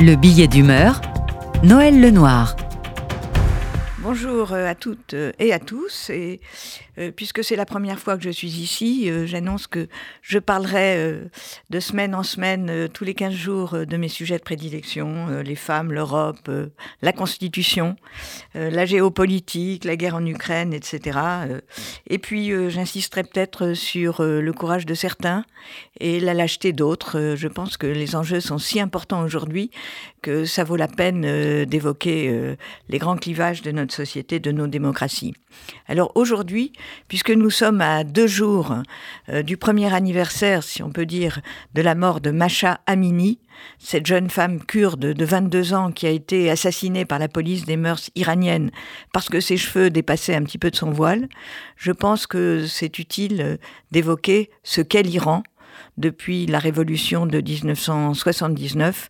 Le billet d'humeur, Noël Lenoir. Bonjour euh, à toutes euh, et à tous. Et euh, puisque c'est la première fois que je suis ici, j'annonce que je parlerai de semaine en semaine, tous les 15 jours, de mes sujets de prédilection les femmes, l'Europe, la Constitution, la géopolitique, la guerre en Ukraine, etc. Et puis j'insisterai peut-être sur le courage de certains et la lâcheté d'autres. Je pense que les enjeux sont si importants aujourd'hui que ça vaut la peine d'évoquer les grands clivages de notre de nos démocraties. Alors aujourd'hui, puisque nous sommes à deux jours euh, du premier anniversaire, si on peut dire, de la mort de Masha Amini, cette jeune femme kurde de 22 ans qui a été assassinée par la police des mœurs iraniennes parce que ses cheveux dépassaient un petit peu de son voile, je pense que c'est utile euh, d'évoquer ce qu'est l'Iran depuis la révolution de 1979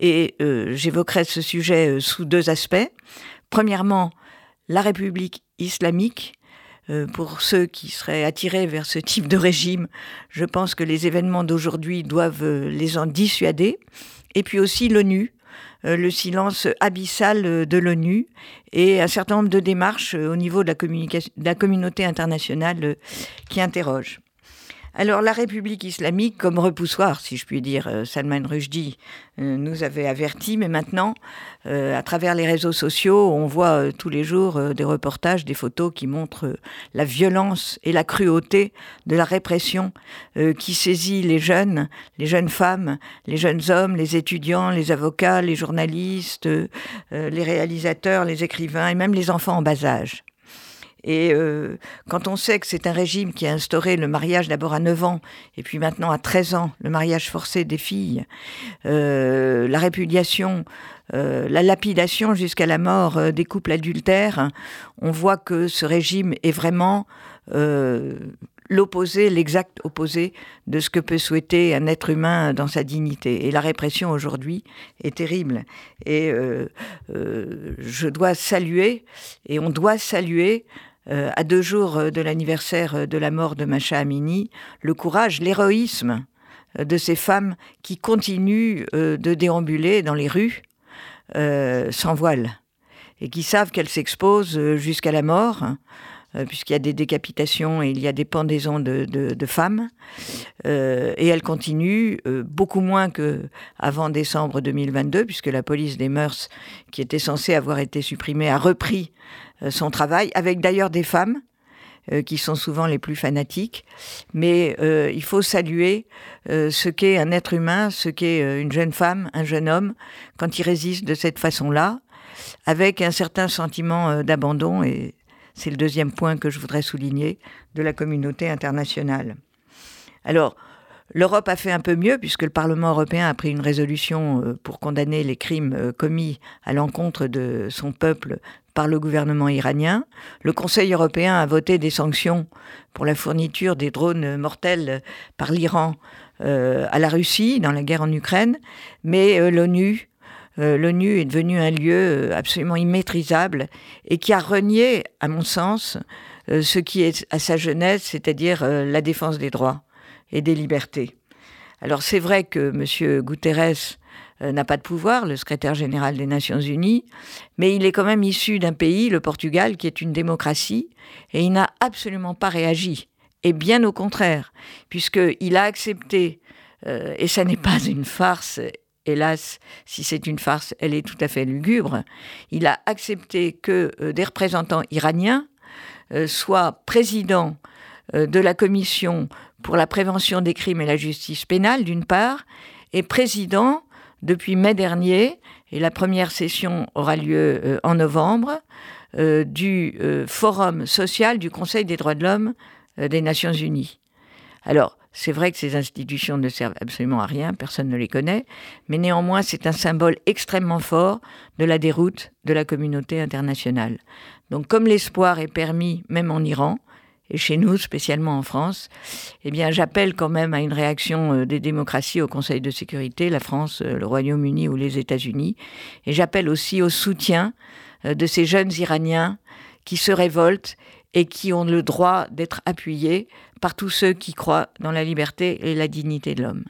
et euh, j'évoquerai ce sujet sous deux aspects. Premièrement, la République islamique. Euh, pour ceux qui seraient attirés vers ce type de régime, je pense que les événements d'aujourd'hui doivent euh, les en dissuader. Et puis aussi l'ONU, euh, le silence abyssal de l'ONU et un certain nombre de démarches au niveau de la, de la communauté internationale qui interrogent. Alors la République islamique, comme repoussoir, si je puis dire, euh, Salman Rushdie euh, nous avait averti, mais maintenant, euh, à travers les réseaux sociaux, on voit tous les jours des reportages, des photos qui montrent la violence et la cruauté de la répression qui saisit les jeunes, les jeunes femmes, les jeunes hommes, les étudiants, les avocats, les journalistes, les réalisateurs, les écrivains et même les enfants en bas âge. Et euh, quand on sait que c'est un régime qui a instauré le mariage d'abord à 9 ans et puis maintenant à 13 ans, le mariage forcé des filles, euh, la répudiation, euh, la lapidation jusqu'à la mort des couples adultères, on voit que ce régime est vraiment l'opposé, l'exact opposé de ce que peut souhaiter un être humain dans sa dignité. Et la répression aujourd'hui est terrible. Et je dois saluer, et on doit saluer euh, à deux jours euh, de l'anniversaire euh, de la mort de Macha Amini, le courage, l'héroïsme de ces femmes qui continuent de déambuler dans les rues sans voile et qui savent qu'elles s'exposent jusqu'à la mort, puisqu'il y a des décapitations et il y a des pendaisons de, femmes. et elles continuent beaucoup moins qu'avant décembre 2022, puisque la police des mœurs, qui était censée avoir été supprimée, a repris euh, son travail, avec d'ailleurs des femmes euh, qui sont souvent les plus fanatiques. Mais euh, il faut saluer ce qu'est un être humain, ce qu'est une jeune femme, un jeune homme, quand il résiste de cette façon-là, avec un certain sentiment d'abandon, et c'est le deuxième point que je voudrais souligner, de la communauté internationale. Alors, L'Europe a fait un peu mieux puisque le Parlement européen a pris une résolution pour condamner les crimes commis à l'encontre de son peuple par le gouvernement iranien. Le Conseil européen a voté des sanctions pour la fourniture des drones mortels par l'Iran euh, à la Russie dans la guerre en Ukraine, mais euh, l'ONU euh, l'ONU est devenu un lieu absolument immaîtrisable et qui a renié, à mon sens, ce qui est à sa jeunesse, c'est-à-dire la défense des droits et des libertés. Alors c'est vrai que M. Guterres euh, n'a pas de pouvoir, le secrétaire général des Nations Unies, mais il est quand même issu d'un pays, le Portugal, qui est une démocratie, et il n'a absolument pas réagi. Et bien au contraire, puisqu'il a accepté, euh, et ça n'est pas une farce, hélas, si c'est une farce, elle est tout à fait lugubre, il a accepté que euh, des représentants iraniens soient présidents de la commission pour la prévention des crimes et la justice pénale, d'une part, et président depuis mai dernier, et la première session aura lieu euh, en novembre, euh, du euh, Forum social du Conseil des droits de l'homme des Nations Unies. Alors, c'est vrai que ces institutions ne servent absolument à rien, personne ne les connaît, mais néanmoins c'est un symbole extrêmement fort de la déroute de la communauté internationale. Donc comme l'espoir est permis même en Iran, et chez nous, spécialement en France, eh bien, j'appelle quand même à une réaction euh, des démocraties au Conseil de sécurité, la France, euh, le Royaume-Uni ou les États-Unis. Et j'appelle aussi au soutien euh, de ces jeunes Iraniens qui se révoltent et qui ont le droit d'être appuyés par tous ceux qui croient dans la liberté et la dignité de l'homme.